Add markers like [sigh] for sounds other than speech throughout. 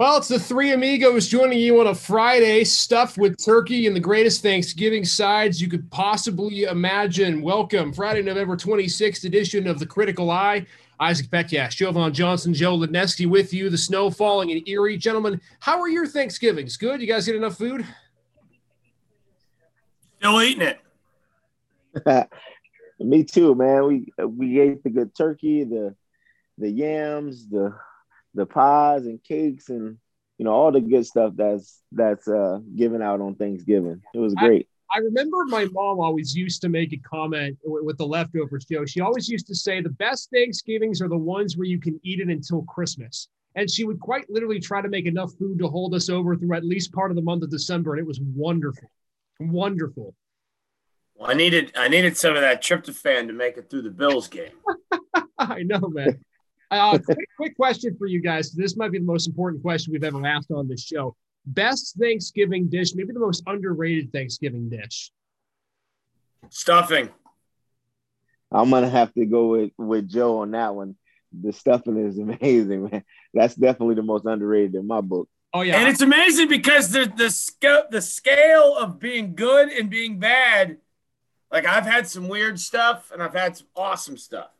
Well, it's the three amigos joining you on a Friday, stuffed with turkey and the greatest Thanksgiving sides you could possibly imagine. Welcome, Friday, November 26th edition of the Critical Eye. Isaac Petyash, Jovan Johnson, Joe Ledneski with you. The snow falling in Erie. Gentlemen, how are your Thanksgivings? Good? You guys get enough food? Still eating it. [laughs] Me too, man. We we ate the good turkey, the the yams, the the pies and cakes and you know all the good stuff that's that's uh given out on Thanksgiving. It was great. I, I remember my mom always used to make a comment with, with the leftovers, Joe. She always used to say the best Thanksgivings are the ones where you can eat it until Christmas. And she would quite literally try to make enough food to hold us over through at least part of the month of December. And it was wonderful. Wonderful. Well, I needed I needed some of that tryptophan to make it through the Bills game. [laughs] I know, man. Uh, quick, quick question for you guys. This might be the most important question we've ever asked on this show. Best Thanksgiving dish, maybe the most underrated Thanksgiving dish. Stuffing. I'm gonna have to go with with Joe on that one. The stuffing is [laughs] amazing, man. That's definitely the most underrated in my book. Oh yeah, and it's amazing because the the scale the scale of being good and being bad. Like I've had some weird stuff and I've had some awesome stuff.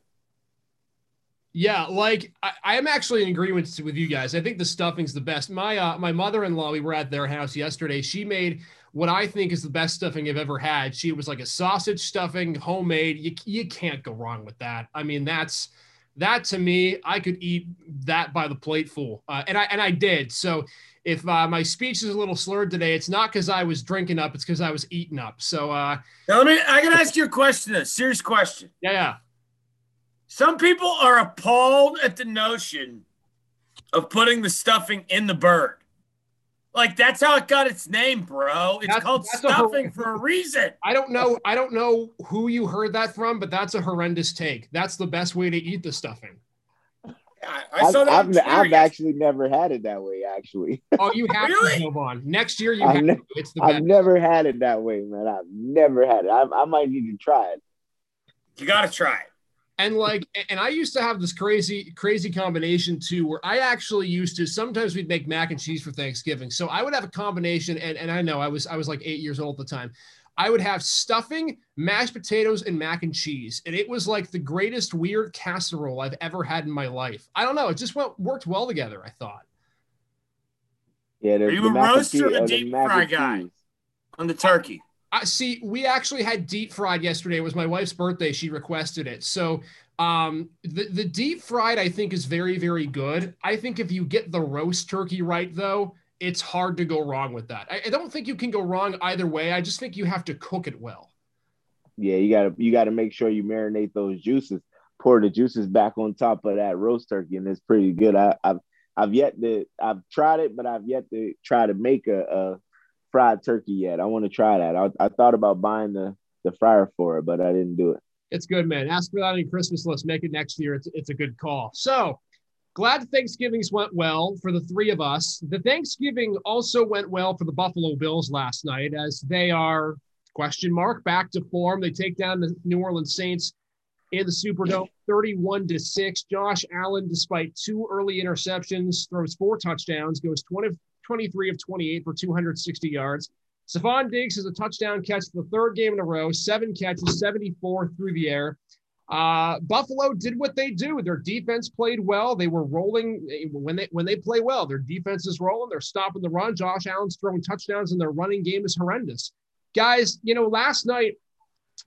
Yeah, like I, am actually in agreement with you guys. I think the stuffing's the best. My uh, my mother-in-law, we were at their house yesterday. She made what I think is the best stuffing I've ever had. She was like a sausage stuffing, homemade. You you can't go wrong with that. I mean, that's that to me. I could eat that by the plateful, uh, and I and I did. So if uh, my speech is a little slurred today, it's not because I was drinking up. It's because I was eating up. So uh, now let me. I can ask you a question. A serious question. Yeah, yeah. Some people are appalled at the notion of putting the stuffing in the bird. Like that's how it got its name, bro. It's that's, called that's stuffing a, for a reason. I don't know. I don't know who you heard that from, but that's a horrendous take. That's the best way to eat the stuffing. I, I saw I've, that. I've, I've, actually never had it that way. Actually. [laughs] Oh, you have really? to move on. Next year, you I've have ne- to. It's the best. I've never had it that way, man. I've never had it. I, I might need to try it. You got to try it and like and i used to have this crazy crazy combination too where i actually used to sometimes we'd make mac and cheese for thanksgiving. So i would have a combination and, and i know i was i was like eight years old at the time. I would have stuffing mashed potatoes and mac and cheese. And it was like the greatest weird casserole i've ever had in my life. I don't know it just went, worked well together i thought. Yeah are you a roast or a deep fry guy? on the turkey I see. We actually had deep fried yesterday. It was my wife's birthday. She requested it. So um, the the deep fried I think is very very good. I think if you get the roast turkey right though, it's hard to go wrong with that. I, I don't think you can go wrong either way. I just think you have to cook it well. Yeah, you gotta you gotta make sure you marinate those juices. Pour the juices back on top of that roast turkey, and it's pretty good. I, I've I've yet to I've tried it, but I've yet to try to make a fried turkey yet. I want to try that. I, I thought about buying the the fryer for it, but I didn't do it. It's good, man. Ask for that on Christmas list. Make it next year. It's, it's a good call. So glad Thanksgivings went well for the three of us. The Thanksgiving also went well for the Buffalo Bills last night as they are question mark back to form. They take down the New Orleans Saints in the Superdome 31 to 6. Josh Allen, despite two early interceptions, throws four touchdowns, goes 20, 23 of 28 for 260 yards. Stefon Diggs has a touchdown catch for the third game in a row, seven catches, 74 through the air. Uh, Buffalo did what they do. Their defense played well. They were rolling when they when they play well. Their defense is rolling. They're stopping the run. Josh Allen's throwing touchdowns, and their running game is horrendous. Guys, you know, last night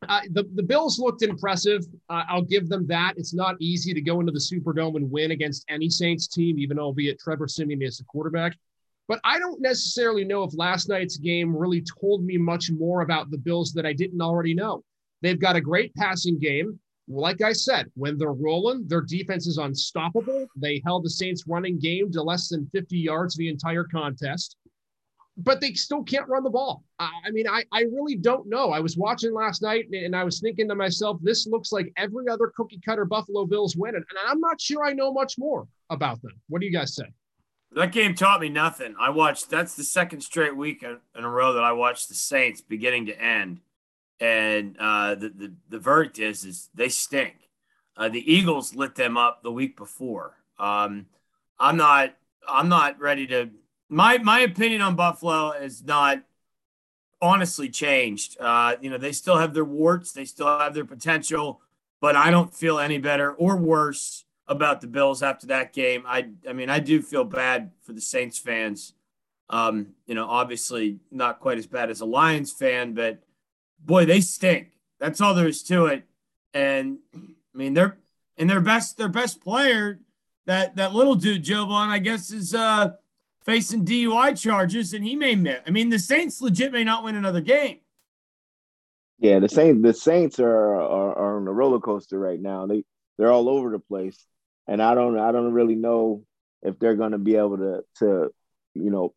uh, the the Bills looked impressive. Uh, I'll give them that. It's not easy to go into the Superdome and win against any Saints team, even albeit Trevor Siemian is the quarterback. But I don't necessarily know if last night's game really told me much more about the Bills that I didn't already know. They've got a great passing game. Like I said, when they're rolling, their defense is unstoppable. They held the Saints running game to less than 50 yards the entire contest, but they still can't run the ball. I mean, I, I really don't know. I was watching last night and I was thinking to myself, this looks like every other cookie cutter Buffalo Bills win. And I'm not sure I know much more about them. What do you guys say? That game taught me nothing. I watched. That's the second straight week in a row that I watched the Saints beginning to end, and uh, the, the the verdict is is they stink. Uh, the Eagles lit them up the week before. Um, I'm not I'm not ready to. My my opinion on Buffalo is not honestly changed. Uh, you know, they still have their warts, they still have their potential, but I don't feel any better or worse about the Bills after that game. I I mean, I do feel bad for the Saints fans. Um, you know, obviously not quite as bad as a Lions fan, but boy, they stink. That's all there is to it. And I mean, they're and their best their best player, that that little dude Jovan, I guess, is uh facing DUI charges, and he may miss. I mean, the Saints legit may not win another game. Yeah, the Saints the Saints are, are are on a roller coaster right now. They they're all over the place, and I don't I don't really know if they're going to be able to to you know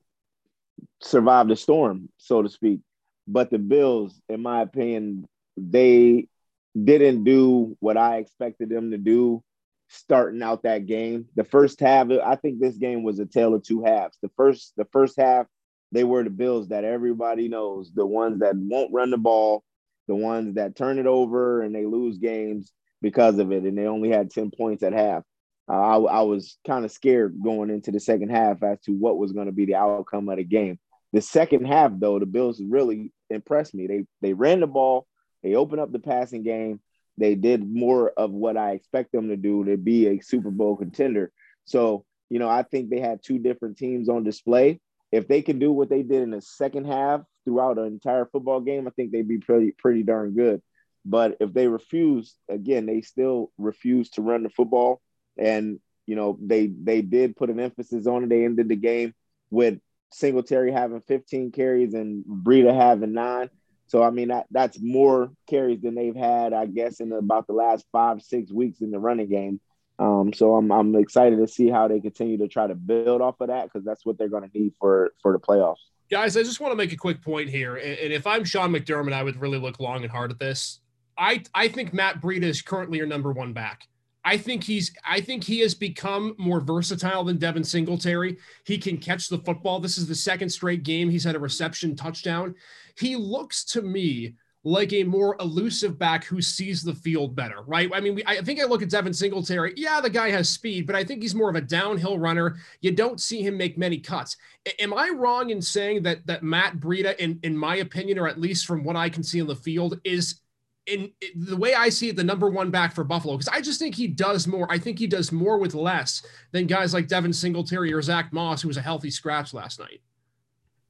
survive the storm, so to speak. But the Bills, in my opinion, they didn't do what I expected them to do starting out that game. The first half, I think this game was a tale of two halves. The first, the first half, they were the Bills that everybody knows, the ones that won't run the ball, the ones that turn it over and they lose games because of it, and they only had ten points at half. Uh, I, I was kind of scared going into the second half as to what was going to be the outcome of the game. The second half, though, the Bills really impressed me. They they ran the ball, they opened up the passing game, they did more of what I expect them to do to be a Super Bowl contender. So, you know, I think they had two different teams on display. If they can do what they did in the second half throughout an entire football game, I think they'd be pretty pretty darn good. But if they refuse, again, they still refuse to run the football. And, you know, they they did put an emphasis on it. They ended the game with Singletary having 15 carries and Breida having nine. So I mean that that's more carries than they've had, I guess, in about the last five six weeks in the running game. Um, so I'm I'm excited to see how they continue to try to build off of that because that's what they're going to need for for the playoffs. Guys, I just want to make a quick point here, and if I'm Sean McDermott, I would really look long and hard at this. I I think Matt Breida is currently your number one back. I think he's I think he has become more versatile than Devin Singletary. He can catch the football. This is the second straight game he's had a reception touchdown. He looks to me like a more elusive back who sees the field better, right? I mean, we, I think I look at Devin Singletary. Yeah, the guy has speed, but I think he's more of a downhill runner. You don't see him make many cuts. A- am I wrong in saying that that Matt Breida, in in my opinion, or at least from what I can see in the field, is in, in, the way I see it, the number one back for Buffalo, because I just think he does more. I think he does more with less than guys like Devin Singletary or Zach Moss, who was a healthy scratch last night.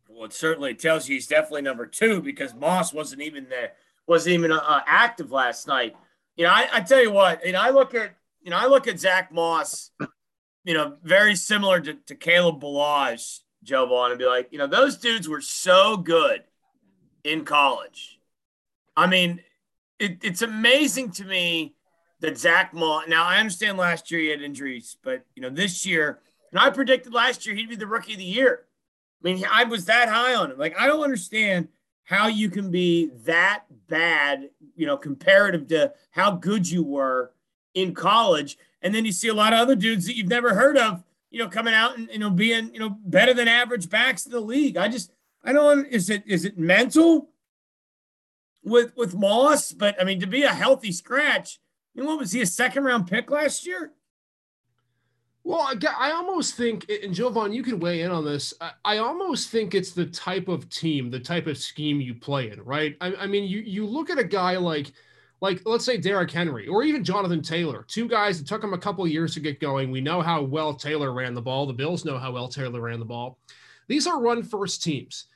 Well, it certainly tells you he's definitely number two because Moss wasn't even there, wasn't even uh, active last night. You know, I, I tell you what, you know, I look at, you know, I look at Zach Moss, you know, very similar to, to Kalen Ballage, Jovan, and be like, you know, those dudes were so good in college. I mean, it, it's amazing to me that Zach Moss. Now I understand last year he had injuries, but you know this year, and I predicted last year he'd be the rookie of the year. I mean, I was that high on him. Like I don't understand how you can be that bad, you know, comparative to how good you were in college, and then you see a lot of other dudes that you've never heard of, you know, coming out and you know being you know better than average backs in the league. I just I don't. Is it is it mental? With with Moss, but I mean to be a healthy scratch, you know what was he a second round pick last year? Well, I, I almost think, and Jovan, you can weigh in on this. I, I, almost think it's the type of team, the type of scheme you play in, right? I, I mean, you you look at a guy like, like let's say Derrick Henry or even Jonathan Taylor, two guys that took him a couple years to get going. We know how well Taylor ran the ball. The Bills know how well Taylor ran the ball. These are run first teams.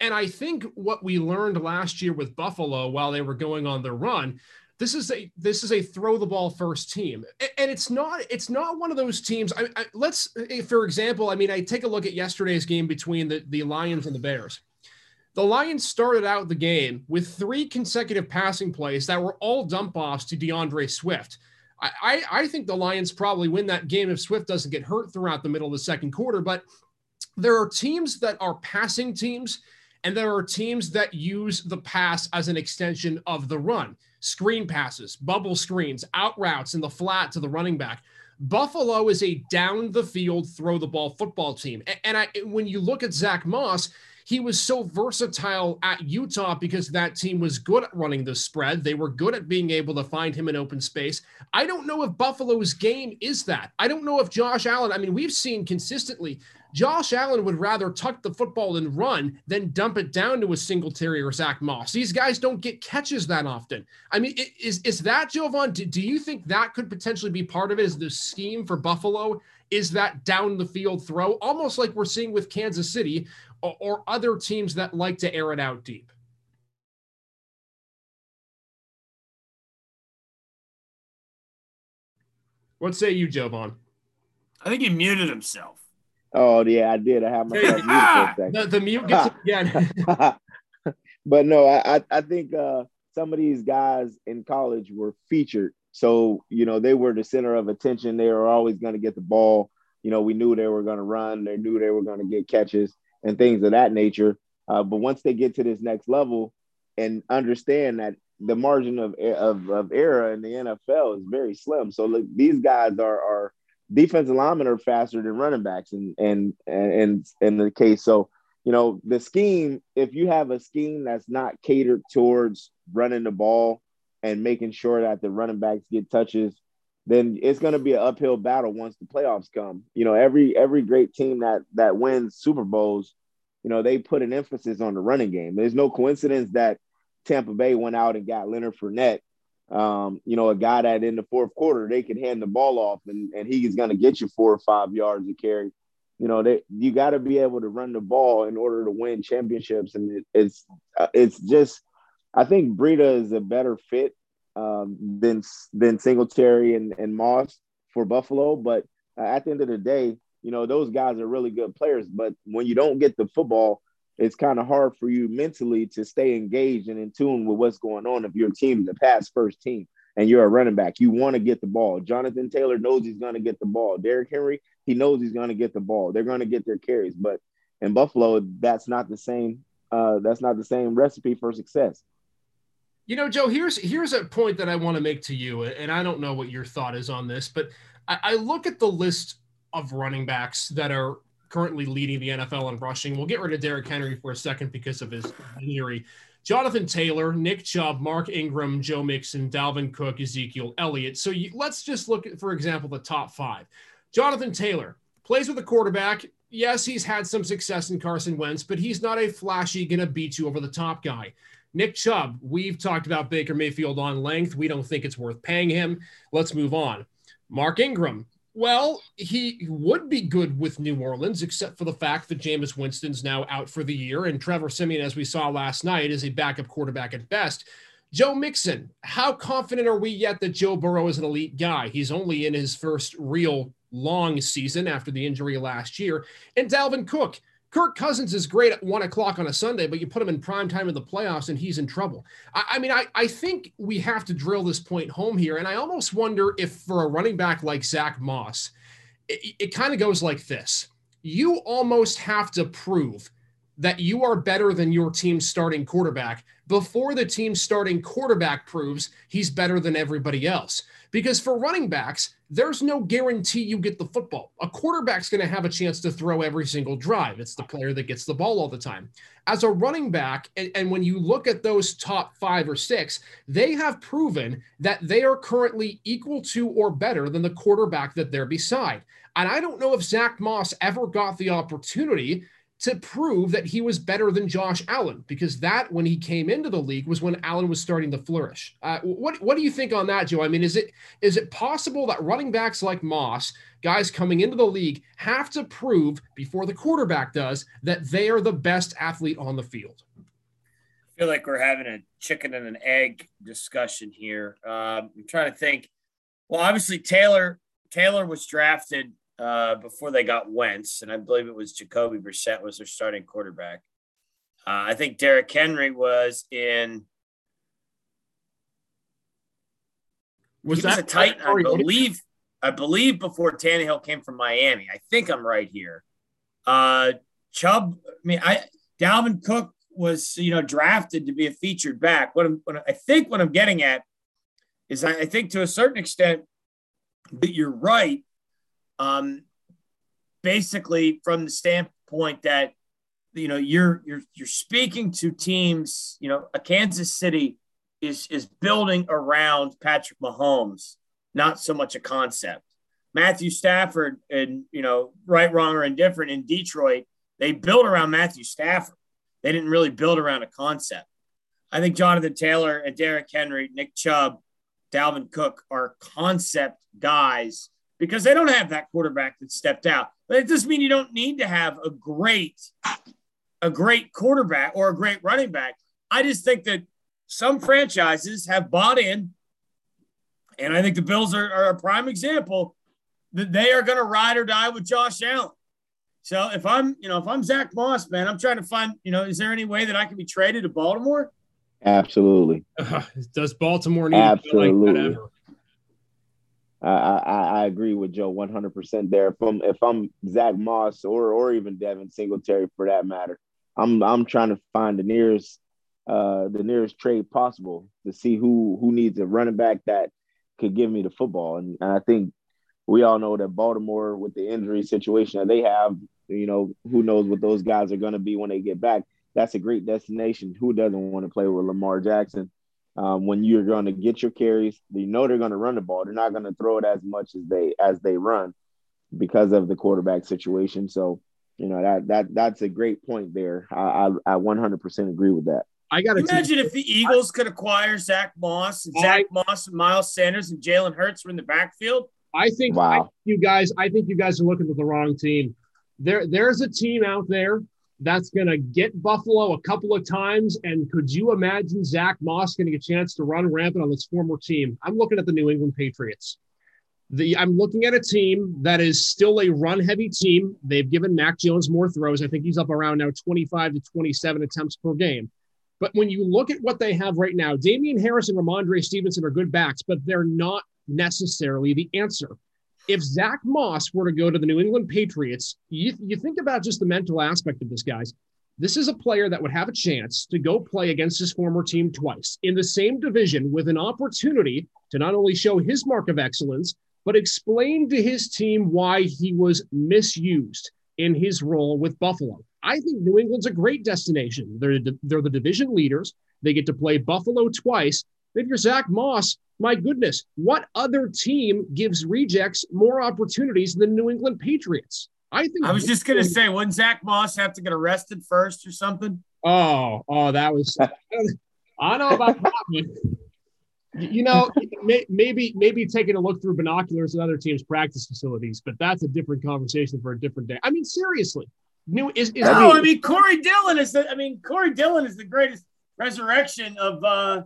And I think what we learned last year with Buffalo while they were going on their run, this is a this is a throw the ball first team, and it's not it's not one of those teams. I, I, let's, eh, for example, I mean, I take a look at yesterday's game between the the Lions and the Bears. The Lions started out the game with three consecutive passing plays that were all dump offs to DeAndre Swift. I, I think the Lions probably win that game if Swift doesn't get hurt throughout the middle of the second quarter. But there are teams that are passing teams, and there are teams that use the pass as an extension of the run. Screen passes, bubble screens, out routes in the flat to the running back. Buffalo is a down the field, throw the ball football team. And I, when you look at Zach Moss, he was so versatile at Utah because that team was good at running the spread. They were good at being able to find him in open space. I don't know if Buffalo's game is that. I don't know if Josh Allen, I mean, we've seen consistently Josh Allen would rather tuck the football and run than dump it down to a Singletary or Zach Moss. These guys don't get catches that often. I mean, is, is that, Jovan, do, do you think that could potentially be part of it? Is the scheme for Buffalo? Is that down the field throw? Almost like we're seeing with Kansas City or, or other teams that like to air it out deep. What say you, Jovan? I think he muted himself. Oh yeah, I did. I have my ah! the, the mute gets [laughs] again. [laughs] but no, I I think uh, some of these guys in college were featured, so you know they were the center of attention. They were always going to get the ball. You know, we knew they were going to run. They knew they were going to get catches and things of that nature. Uh, but once they get to this next level and understand that the margin of, of, of error in the NFL is very slim. So look, these guys are, are defensive linemen are faster than running backs and and and in the case. So you know the scheme if you have a scheme that's not catered towards running the ball and making sure that the running backs get touches then it's going to be an uphill battle once the playoffs come. You know every every great team that that wins super bowls you know they put an emphasis on the running game. There's no coincidence that Tampa Bay went out and got Leonard Fournette um, you know, a guy that in the fourth quarter they can hand the ball off and, and he's going to get you four or five yards of carry. You know, they, you got to be able to run the ball in order to win championships. And it, it's uh, it's just, I think Breida is a better fit um, than than Singletary and, and Moss for Buffalo. But uh, at the end of the day, you know, those guys are really good players. But when you don't get the football, it's kind of hard for you mentally to stay engaged and in tune with what's going on if your team's a pass first team and you're a running back. You want to get the ball. Jonathan Taylor knows he's going to get the ball. Derrick Henry, he knows he's going to get the ball. They're going to get their carries. But in Buffalo, that's not the same. Uh, that's not the same recipe for success. You know, Joe, here's here's a point that I want to make to you, and I don't know what your thought is on this, but I, I look at the list of running backs that are currently leading the NFL in rushing. We'll get rid of Derrick Henry for a second because of his injury. Jonathan Taylor, Nick Chubb, Mark Ingram, Joe Mixon, Dalvin Cook, Ezekiel Elliott. So you, let's just look at, for example, the top five. Jonathan Taylor plays with a quarterback. Yes, he's had some success in Carson Wentz, but he's not a flashy, gonna beat you over the top guy. Nick Chubb, we've talked about Baker Mayfield on length. We don't think it's worth paying him. Let's move on. Mark Ingram, well, he would be good with New Orleans, except for the fact that Jameis Winston's now out for the year, and Trevor Siemian, as we saw last night, is a backup quarterback at best. Joe Mixon, how confident are we yet that Joe Burrow is an elite guy? He's only in his first real long season after the injury last year. And Dalvin Cook, Kirk Cousins is great at one o'clock on a Sunday, but you put him in prime time in the playoffs and he's in trouble. I, I, mean, I, I think we have to drill this point home here. And I almost wonder if for a running back like Zach Moss, it, it kind of goes like this you almost have to prove that you are better than your team's starting quarterback before the team's starting quarterback proves he's better than everybody else. Because for running backs, there's no guarantee you get the football. A quarterback's going to have a chance to throw every single drive. It's the player that gets the ball all the time. As a running back, and, and when you look at those top five or six, they have proven that they are currently equal to or better than the quarterback that they're beside. And I don't know if Zach Moss ever got the opportunity to prove that he was better than Josh Allen because that when he came into the league was when Allen was starting to flourish. Uh, what what do you think on that, Joe? I mean, is it is it possible that running backs like Moss, guys coming into the league, have to prove before the quarterback does that they are the best athlete on the field? I feel like we're having a chicken and an egg discussion here. Um, I'm trying to think. Well, obviously Taylor Taylor was drafted uh, before they got Wentz, and I believe it was Jacoby Brissett was their starting quarterback. Uh, I think Derrick Henry was in. Was that was a tight? I believe. I believe before Tannehill came from Miami. I think I'm right here. Uh, Chubb. I mean, I Dalvin Cook was you know drafted to be a featured back. What, I'm, what I think what I'm getting at is I, I think to a certain extent that you're right um, basically from the standpoint that you know, you're you're you're speaking to teams. You know, a Kansas City is is building around Patrick Mahomes, not so much a concept. Matthew Stafford, and you know, right, wrong, or indifferent in Detroit, they built around Matthew Stafford. They didn't really build around a concept. I think Jonathan Taylor and Derrick Henry, Nick Chubb, Dalvin Cook are concept guys because they don't have that quarterback that stepped out. But it doesn't mean you don't need to have a great, a great quarterback or a great running back. I just think that some franchises have bought in, and I think the Bills are, are a prime example that they are going to ride or die with Josh Allen. So if I'm, you know, if I'm Zach Moss, man, I'm trying to find, you know, is there any way that I can be traded to Baltimore? Absolutely. Uh, [laughs] does Baltimore need Absolutely. Like I, I, I agree with Joe 100% there. If I'm if I'm Zach Moss or or even Devin Singletary for that matter, I'm I'm trying to find the nearest uh the nearest trade possible to see who who needs a running back that could give me the football. And, and I think we all know that Baltimore with the injury situation that they have, you know, who knows what those guys are going to be when they get back. That's a great destination. Who doesn't want to play with Lamar Jackson? Um, when you're going to get your carries, you know they're going to run the ball. They're not going to throw it as much as they as they run because of the quarterback situation. So, you know that that that's a great point there. I I, I 100% agree with that. I got to imagine if the Eagles could acquire Zach Moss, and Zach Moss, and Miles Sanders, and Jalen Hurts were in the backfield. I think wow. I, you guys. I think you guys are looking at the wrong team. There, there's a team out there that's going to get Buffalo a couple of times. And could you imagine Zach Moss getting a chance to run rampant on this former team? I'm looking at the New England Patriots. The I'm looking at a team that is still a run heavy team. They've given Mac Jones more throws. I think he's up around now 25 to 27 attempts per game. But when you look at what they have right now, Damien Harris and Rhamondre Stevenson are good backs, but they're not necessarily the answer. If Zach Moss were to go to the New England Patriots, you, you think about just the mental aspect of this, guys. This is a player that would have a chance to go play against his former team twice in the same division with an opportunity to not only show his mark of excellence, but explain to his team why he was misused in his role with Buffalo. I think New England's a great destination. They're, they're the division leaders. They get to play Buffalo twice. If you're Zach Moss, my goodness, what other team gives rejects more opportunities than New England Patriots? I think I was just gonna say, wouldn't Zach Moss have to get arrested first or something? Oh, oh, that was. [laughs] I know about that. You know, maybe maybe taking a look through binoculars at other teams' practice facilities, but that's a different conversation for a different day. I mean, seriously, new is, is no. I mean, Corey Dillon is the. I mean, Corey Dillon is the greatest resurrection of uh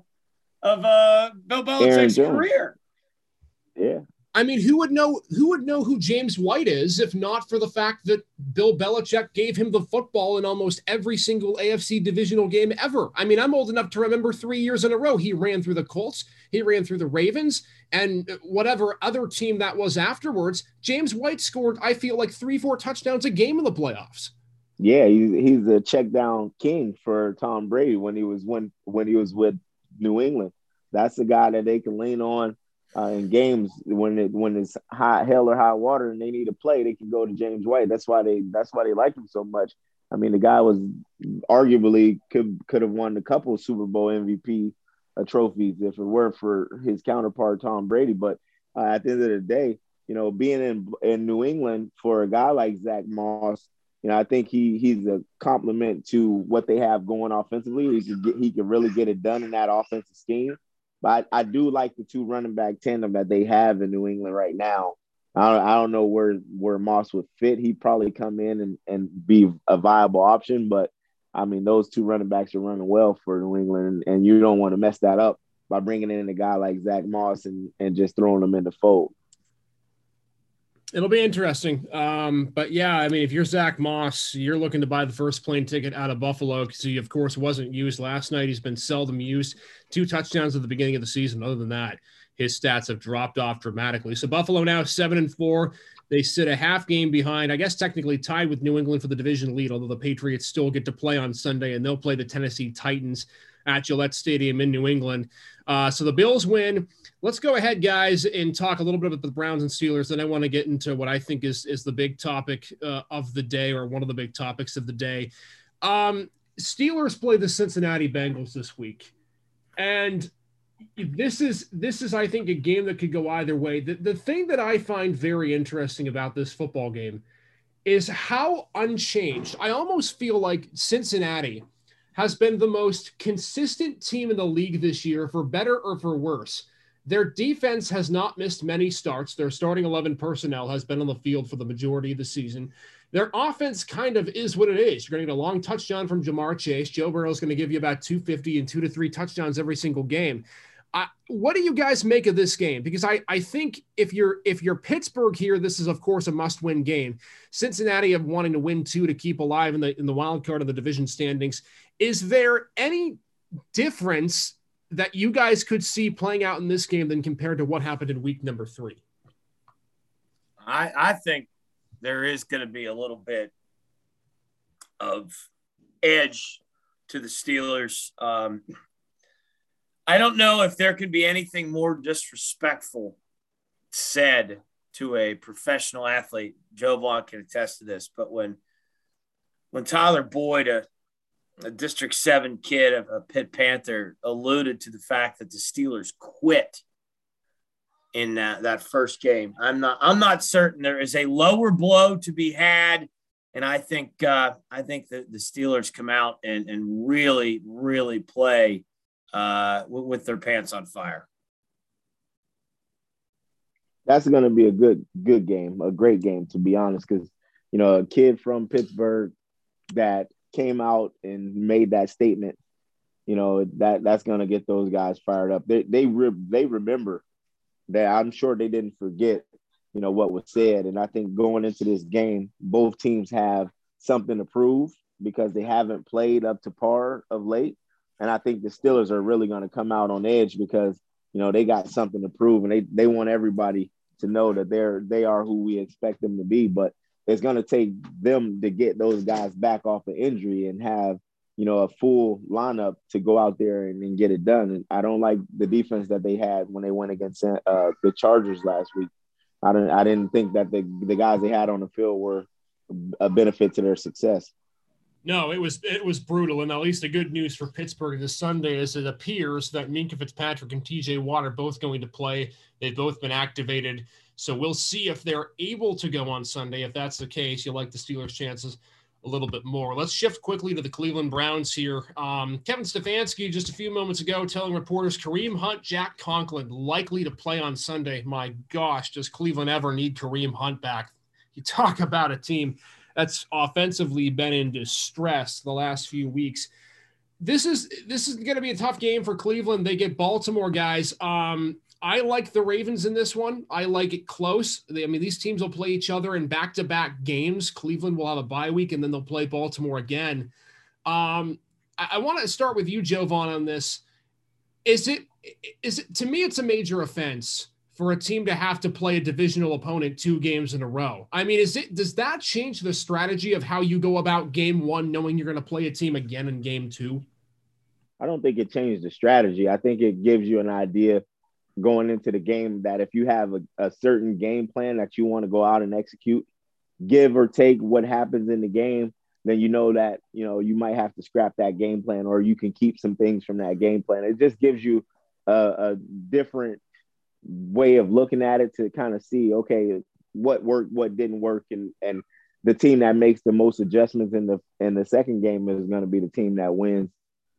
of uh, Bill Belichick's career. Yeah. I mean, who would know who would know who James White is if not for the fact that Bill Belichick gave him the football in almost every single AFC divisional game ever. I mean, I'm old enough to remember 3 years in a row he ran through the Colts, he ran through the Ravens, and whatever other team that was afterwards. James White scored I feel like 3-4 touchdowns a game in the playoffs. Yeah, he's he's a check down king for Tom Brady when he was when when he was with New England. That's the guy that they can lean on uh, in games when it when it's hot hell or high water and they need to play. They can go to James White. That's why they that's why they like him so much. I mean, the guy was arguably could could have won a couple Super Bowl MVP uh, trophies if it weren't for his counterpart Tom Brady. But uh, at the end of the day, you know, being in in New England for a guy like Zach Moss you know, I think he he's a complement to what they have going offensively. He could get, he could really get it done in that offensive scheme. But I, I, do like the two running back tandem that they have in New England right now. I don't, I don't know where where Moss would fit. He'd probably come in and, and be a viable option, but I mean those two running backs are running well for New England, and, and you don't want to mess that up by bringing in a guy like Zach Moss and, and just throwing them in the fold. It'll be interesting. Um, but yeah, I mean, if you're Zach Moss, you're looking to buy the first plane ticket out of Buffalo because he, of course, wasn't used last night. He's been seldom used. Two touchdowns at the beginning of the season. Other than that, his stats have dropped off dramatically. So Buffalo now seven and four. They sit a half game behind, I guess technically tied with New England for the division lead, although the Patriots still get to play on Sunday and they'll play the Tennessee Titans at Gillette Stadium in New England. Uh, so the Bills win. Let's go ahead, guys, and talk a little bit about the Browns and Steelers. Then I want to get into what I think is is the big topic uh, of the day, or one of the big topics of the day. Um, Steelers play the Cincinnati Bengals this week, and this is this is I think a game that could go either way. The the thing that I find very interesting about this football game is how unchanged. I almost feel like Cincinnati has been the most consistent team in the league this year, for better or for worse. Their defense has not missed many starts. Their starting 11 personnel has been on the field for the majority of the season. Their offense kind of is what it is. You're going to get a long touchdown from Ja'Marr Chase. Joe Burrow is going to give you about 250 and two to three touchdowns every single game. Uh, what do you guys make of this game? Because I, I think if you're if you're Pittsburgh here, this is of course a must-win game. Cincinnati of wanting to win two to keep alive in the in the wild card of the division standings. Is there any difference that you guys could see playing out in this game than compared to what happened in week number three? I I think there is going to be a little bit of edge to the Steelers. Um, I don't know if there could be anything more disrespectful said to a professional athlete. Jovan can attest to this, but when when Tyler Boyd, a, a District Seven kid, a, a Pitt Panther, alluded to the fact that the Steelers quit in that, that first game, I'm not I'm not certain there is a lower blow to be had, and I think uh, I think that the Steelers come out and and really really play uh, with their pants on fire. That's going to be a good good game, a great game to be honest, because you know a kid from Pittsburgh that came out and made that statement. You know that that's going to get those guys fired up. They they re- they remember that. I'm sure they didn't forget. You know what was said, and I think going into this game, both teams have something to prove because they haven't played up to par of late. And I think the Steelers are really going to come out on edge because you know they got something to prove, and they they want everybody to know that they're they are who we expect them to be. But it's going to take them to get those guys back off of injury and have you know a full lineup to go out there and, and get it done. And I don't like the defense that they had when they went against uh, the Chargers last week. I didn't I didn't think that the the guys they had on the field were a benefit to their success. No, it was it was brutal, and at least the good news for Pittsburgh this Sunday is it appears that Minkah Fitzpatrick and T.J. Watt are both going to play. They've both been activated, so we'll see if they're able to go on Sunday. If that's the case, you like the Steelers' chances a little bit more. Let's shift quickly to the Cleveland Browns here. Um, Kevin Stefanski just a few moments ago telling reporters Kareem Hunt, Jack Conklin likely to play on Sunday. My gosh, does Cleveland ever need Kareem Hunt back? You talk [laughs] about a team that's offensively been in distress the last few weeks. This is this is going to be a tough game for Cleveland. They get Baltimore guys. Um, I like the Ravens in this one. I like it close. They, I mean, these teams will play each other in back-to-back games. Cleveland will have a bye week, and then they'll play Baltimore again. Um, I, I want to start with you, Jovan, on this. Is it is it to me? It's a major offense for a team to have to play a divisional opponent two games in a row. I mean, is it does that change the strategy of how you go about game one, knowing you're going to play a team again in game two? I don't think it changed the strategy. I think it gives you an idea going into the game that if you have a, a certain game plan that you want to go out and execute, give or take what happens in the game, then you know that you know you might have to scrap that game plan or you can keep some things from that game plan. It just gives you a, a different way of looking at it to kind of see okay what worked what didn't work and and the team that makes the most adjustments in the in the second game is going to be the team that wins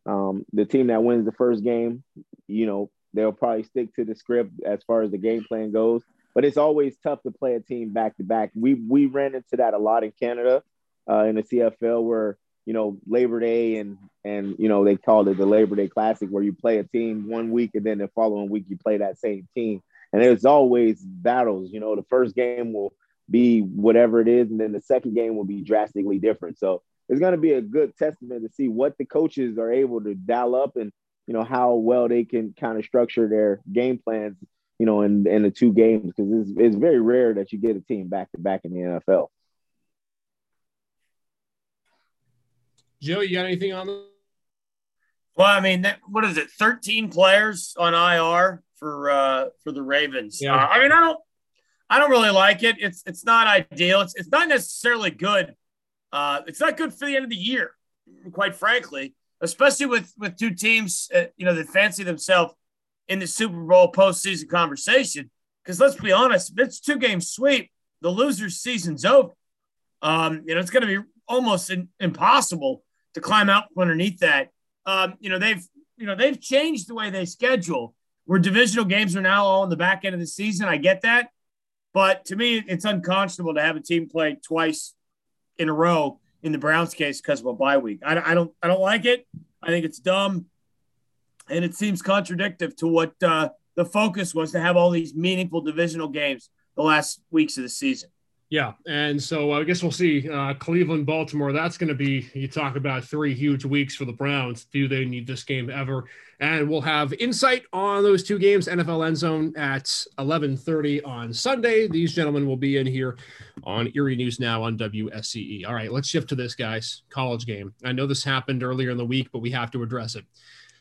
um, the team that wins the first game you know they'll probably stick to the script as far as the game plan goes but it's always tough to play a team back to back we we ran into that a lot in canada uh, in the cfl where you know labor day and and you know they called it the Labor Day Classic, where you play a team one week and then the following week you play that same team, and there's always battles. You know, the first game will be whatever it is, and then the second game will be drastically different. So it's going to be a good testament to see what the coaches are able to dial up and you know how well they can kind of structure their game plans. You know, in in the two games because it's, it's very rare that you get a team back to back in the NFL. Joe, you got anything on the well, I mean, that, what is it? Thirteen players on IR for uh, for the Ravens. Yeah. Uh, I mean, I don't, I don't really like it. It's it's not ideal. It's it's not necessarily good. Uh, it's not good for the end of the year. quite frankly, especially with with two teams, uh, you know, that fancy themselves in the Super Bowl postseason conversation. Because let's be honest, if it's two game sweep, the loser's season's over. Um, you know, it's going to be almost in, impossible to climb out underneath that. Um, you know, they've you know they've changed the way they schedule. Where divisional games are now all in the back end of the season. I get that, but to me, it's unconscionable to have a team play twice in a row in the Browns case because of a bye week. I, I don't I don't like it. I think it's dumb, and it seems contradictory to what uh, the focus was to have all these meaningful divisional games the last weeks of the season. Yeah, and so I guess we'll see uh, Cleveland, Baltimore. That's going to be you talk about three huge weeks for the Browns. Do they need this game ever? And we'll have insight on those two games. NFL End Zone at 11:30 on Sunday. These gentlemen will be in here on Erie News Now on WSEE. All right, let's shift to this, guys. College game. I know this happened earlier in the week, but we have to address it.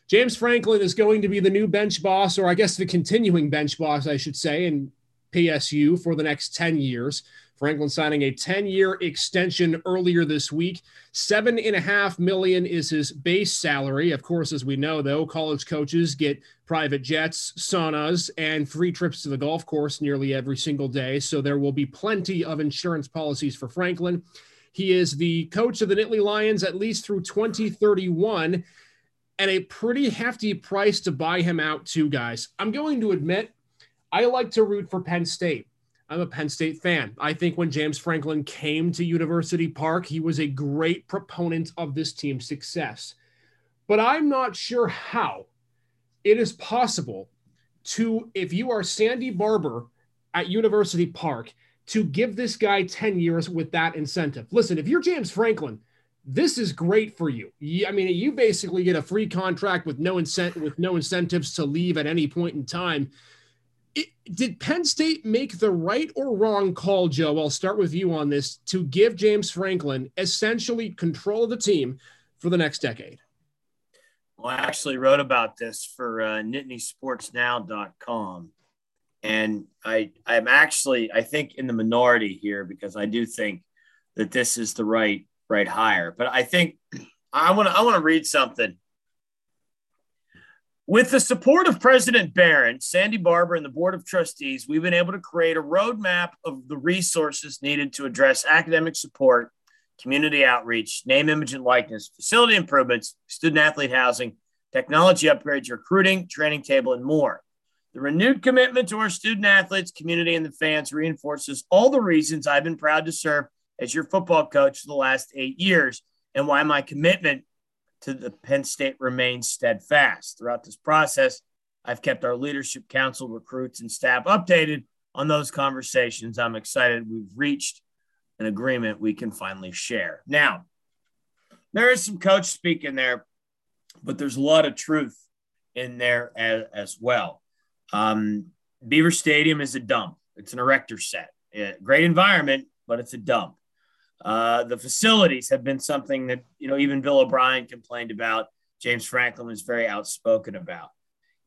James Franklin is going to be the new bench boss, or I guess the continuing bench boss, I should say, in PSU for the next 10 years. Franklin signing a 10-year extension earlier this week. Seven and a half million is his base salary. Of course, as we know, though, college coaches get private jets, saunas, and free trips to the golf course nearly every single day. So there will be plenty of insurance policies for Franklin. He is the coach of the Nittany Lions at least through 2031, and a pretty hefty price to buy him out, too, guys. I'm going to admit, I like to root for Penn State. I'm a Penn State fan. I think when James Franklin came to University Park, he was a great proponent of this team's success. But I'm not sure how it is possible to, if you are Sandy Barbour at University Park, to give this guy 10 years with that incentive. Listen, if you're James Franklin, this is great for you. I mean, you basically get a free contract with no incentive with no incentives to leave at any point in time it, did Penn State make the right or wrong call, Joe? I'll start with you on this to give James Franklin essentially control of the team for the next decade. Well, I actually wrote about this for uh, NittanySportsNow.com. And I, I'm actually, I think, in the minority here because I do think that this is the right, right hire. But I think I want to, I want to read something with the support of President Barron, Sandy Barbour, and the Board of Trustees, we've been able to create a roadmap of the resources needed to address academic support, community outreach, name, image, and likeness, facility improvements, student athlete housing, technology upgrades, recruiting, training table, and more. The renewed commitment to our student athletes, community, and the fans reinforces all the reasons I've been proud to serve as your football coach for the last eight years and why my commitment to the Penn State remains steadfast. Throughout this process, I've kept our leadership council, recruits, and staff updated on those conversations. I'm excited we've reached an agreement we can finally share. Now, there is some coach speak in there, but there's a lot of truth in there as, as well. Um, Beaver Stadium is a dump. It's an erector set. great environment, but it's a dump. Uh, the facilities have been something that, you know, even Bill O'Brien complained about. James Franklin was very outspoken about.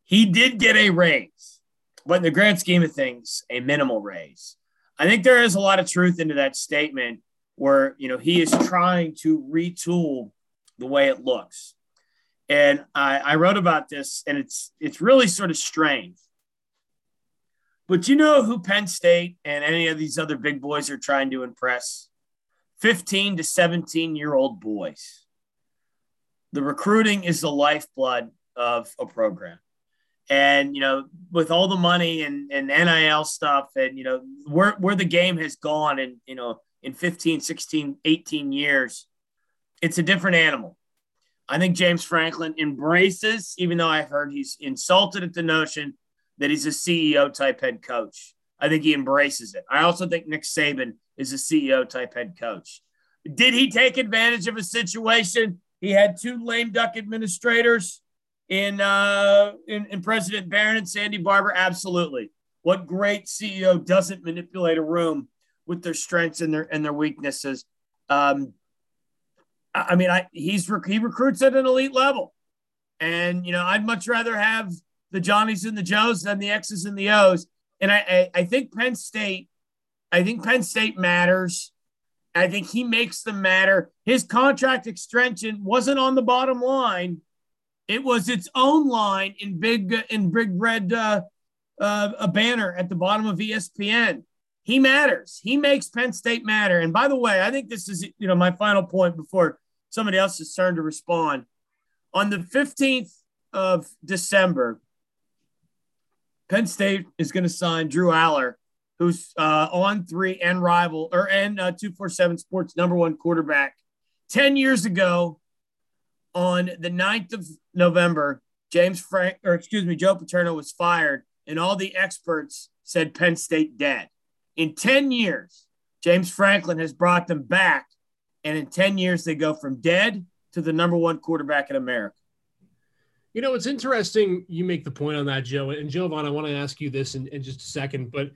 He did get a raise, but in the grand scheme of things, a minimal raise. I think there is a lot of truth into that statement where, you know, he is trying to retool the way it looks. And I, I wrote about this, and it's it's really sort of strange. But you know who Penn State and any of these other big boys are trying to impress? 15 to 17 year old boys. The recruiting is the lifeblood of a program. And, you know, with all the money and, and NIL stuff and, you know, where, where the game has gone in, you know, in 15, 16, 18 years, it's a different animal. I think James Franklin embraces, even though I've heard he's insulted at the notion that he's a CEO type head coach. I think he embraces it. I also think Nick Saban is a CEO type head coach. Did he take advantage of a situation? He had two lame duck administrators in, uh, in, in President Barron and Sandy Barbour. Absolutely. What great CEO doesn't manipulate a room with their strengths and their and their weaknesses? Um, I mean, I he's he recruits at an elite level, and you know I'd much rather have the Johnnies and the Joes than the X's and the O's. And I, I, I think Penn State I think Penn State matters. I think he makes them matter. His contract extension wasn't on the bottom line; it was its own line in big in big red uh, uh, a banner at the bottom of ESPN. He matters. He makes Penn State matter. And by the way, I think this is you know my final point before somebody else's turn to respond. On the fifteenth of December, Penn State is going to sign Drew Allar who's uh, on three and rival or and uh, 247 Sports number one quarterback. 10 years ago, on the 9th of November, James Frank, or excuse me, Joe Paterno was fired, and all the experts said Penn State dead. In 10 years, James Franklin has brought them back, and in 10 years, they go from dead to the number one quarterback in America. You know, it's interesting you make the point on that, Joe. And Joe Jovan, I want to ask you this in, in just a second, but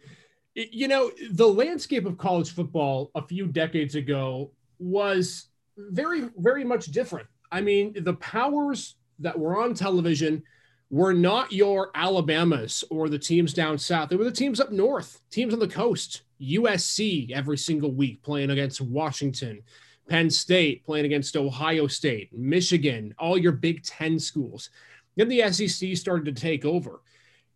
you know, the landscape of college football a few decades ago was very, very much different. I mean, the powers that were on television were not your Alabamas or the teams down south. They were the teams up north, teams on the coast. USC every single week playing against Washington, Penn State playing against Ohio State, Michigan, all your Big Ten schools. Then the SEC started to take over.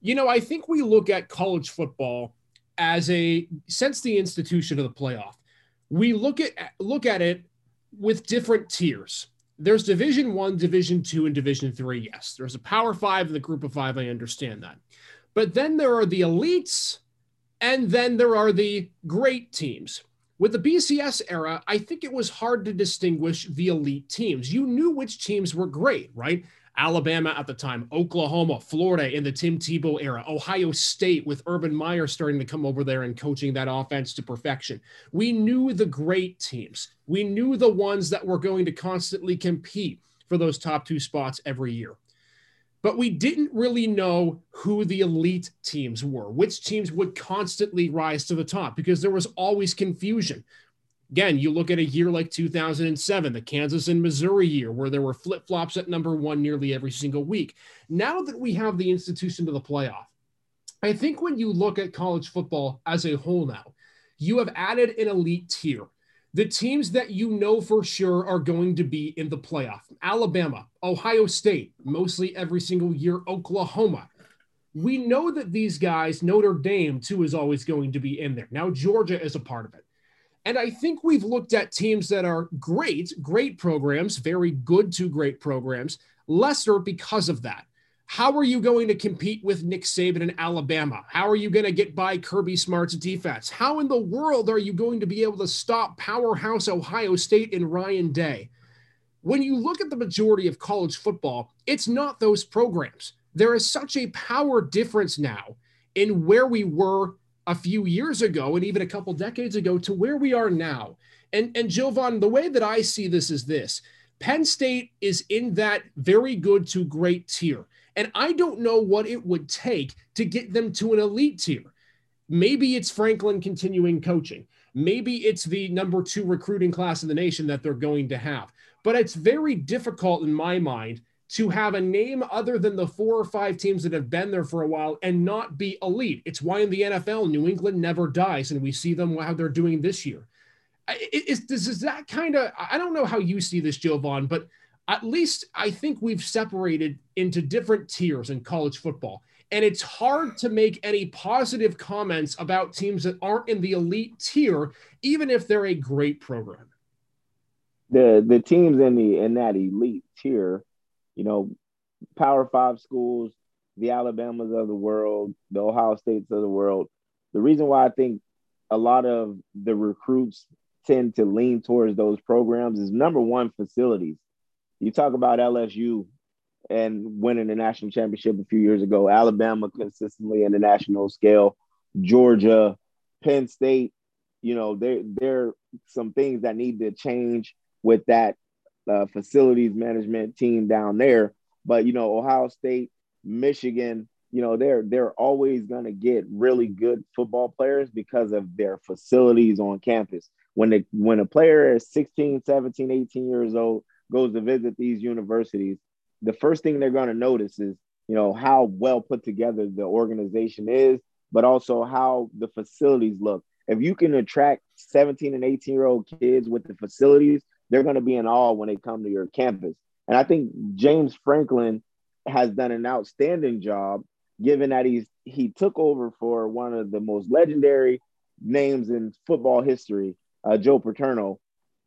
You know, I think we look at college football as a since the institution of the playoff, we look at look at it with different tiers. There's Division One, Division Two, and Division Three. Yes, there's a Power Five and the Group of Five. I understand that, but then there are the elites, and then there are the great teams. With the BCS era, I think it was hard to distinguish the elite teams. You knew which teams were great, right? Alabama at the time, Oklahoma, Florida in the Tim Tebow era, Ohio State with Urban Meyer starting to come over there and coaching that offense to perfection. We knew the great teams. We knew the ones that were going to constantly compete for those top two spots every year. But we didn't really know who the elite teams were, which teams would constantly rise to the top because there was always confusion. Again, you look at a year like 2007, the Kansas and Missouri year, where there were flip flops at number one nearly every single week. Now that we have the institution to the playoff, I think when you look at college football as a whole now, you have added an elite tier. The teams that you know for sure are going to be in the playoff Alabama, Ohio State, mostly every single year, Oklahoma. We know that these guys, Notre Dame too, is always going to be in there. Now, Georgia is a part of it. And I think we've looked at teams that are great, great programs, very good to great programs, lesser because of that. How are you going to compete with Nick Saban in Alabama? How are you going to get by Kirby Smart's defense? How in the world are you going to be able to stop powerhouse Ohio State and Ryan Day? When you look at the majority of college football, it's not those programs. There is such a power difference now in where we were a few years ago and even a couple decades ago to where we are now. And and Jovan, the way that I see this is this. Penn State is in that very good to great tier. And I don't know what it would take to get them to an elite tier. Maybe it's Franklin continuing coaching. Maybe it's the number two recruiting class in the nation that they're going to have. But it's very difficult in my mind to have a name other than the four or five teams that have been there for a while and not be elite. It's why in the NFL, New England never dies, and we see them how they're doing this year. Is, is, is that kind of, I don't know how you see this, Joe Jovan, but at least I think we've separated into different tiers in college football. And it's hard to make any positive comments about teams that aren't in the elite tier, even if they're a great program. The the teams in the in that elite tier you know, Power Five schools, the Alabamas of the world, the Ohio States of the world. The reason why I think a lot of the recruits tend to lean towards those programs is number one, facilities. You talk about LSU and winning the national championship a few years ago, Alabama consistently in the national scale, Georgia, Penn State. You know, there there are some things that need to change with that uh, facilities management team down there. But you know, Ohio State, Michigan, you know, they're they're always going to get really good football players because of their facilities on campus. When they when a player is 16, 17, 18 years old goes to visit these universities, the first thing they're going to notice is, you know, how well put together the organization is, but also how the facilities look. if you can attract 17 and 18 year old kids with the facilities, they're going to be in awe when they come to your campus. And I think James Franklin has done an outstanding job, given that he's he took over for one of the most legendary names in football history, uh, Joe Paterno.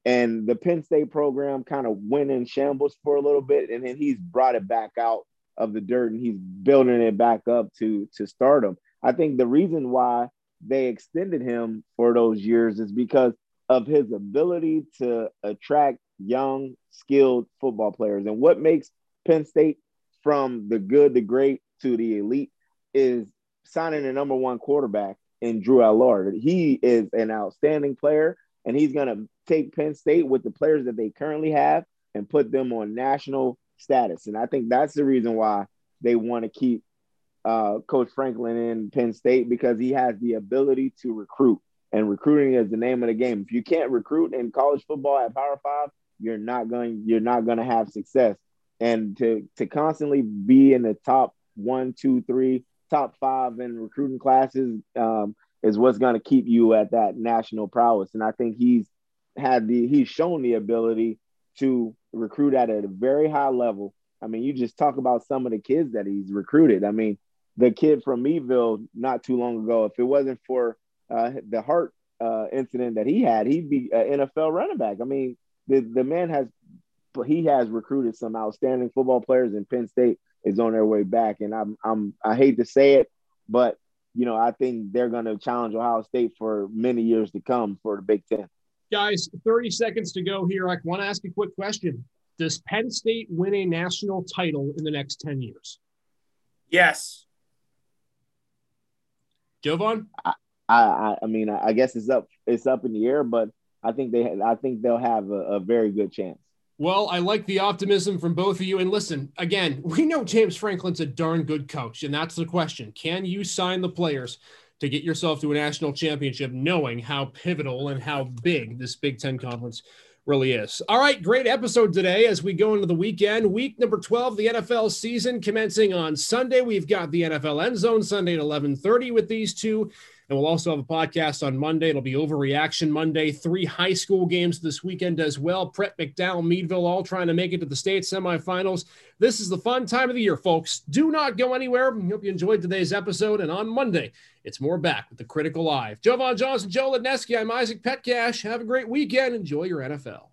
And the Penn State program kind of went in shambles for a little bit, and then he's brought it back out of the dirt and he's building it back up to to stardom. I think the reason why they extended him for those years is because of his ability to attract young, skilled football players. And what makes Penn State from the good, the great to the elite is signing the number one quarterback in Drew Allar. He is an outstanding player, and he's going to take Penn State with the players that they currently have and put them on national status. And I think that's the reason why they want to keep uh, Coach Franklin in Penn State because he has the ability to recruit. And recruiting is the name of the game. If you can't recruit in college football at Power Five, you're not going you're not going to have success. And to to constantly be in the top one, two, three, top five in recruiting classes um, is what's going to keep you at that national prowess. And I think he's had the he's shown the ability to recruit at a very high level. I mean, you just talk about some of the kids that he's recruited. I mean, the kid from Meadville not too long ago, if it wasn't for uh, the heart uh, incident that he had, he'd be an NFL running back. I mean, the, the man has he has recruited some outstanding football players, and Penn State is on their way back. And I'm I'm I hate to say it, but you know I think they're going to challenge Ohio State for many years to come for the Big Ten. Guys, 30 seconds to go here. I want to ask a quick question. Does Penn State win a national title in the next 10 years? Yes. Jovan? I, I, I mean, I guess it's up, it's up in the air, but I think they, I think they'll have a, a very good chance. Well, I like the optimism from both of you. And listen, again, [laughs] we know James Franklin's a darn good coach, and that's the question: Can you sign the players to get yourself to a national championship, knowing how pivotal and how big this Big Ten conference really is. All right, great episode today as we go into the weekend. Week number 12, the NFL season commencing on Sunday. We've got the NFL end zone Sunday at 11:30 with these two. And we'll also have a podcast on Monday. It'll be Overreaction Monday. Three high school games this weekend as well. Prep, McDowell, Meadville, all trying to make it to the state semifinals. This is the fun time of the year, folks. Do not go anywhere. We Hope you enjoyed today's episode. And on Monday, it's more back with the Critical Live. Jovan Johnson, Joe Ledneski. I'm Isaac Petcash. Have a great weekend. Enjoy your NFL.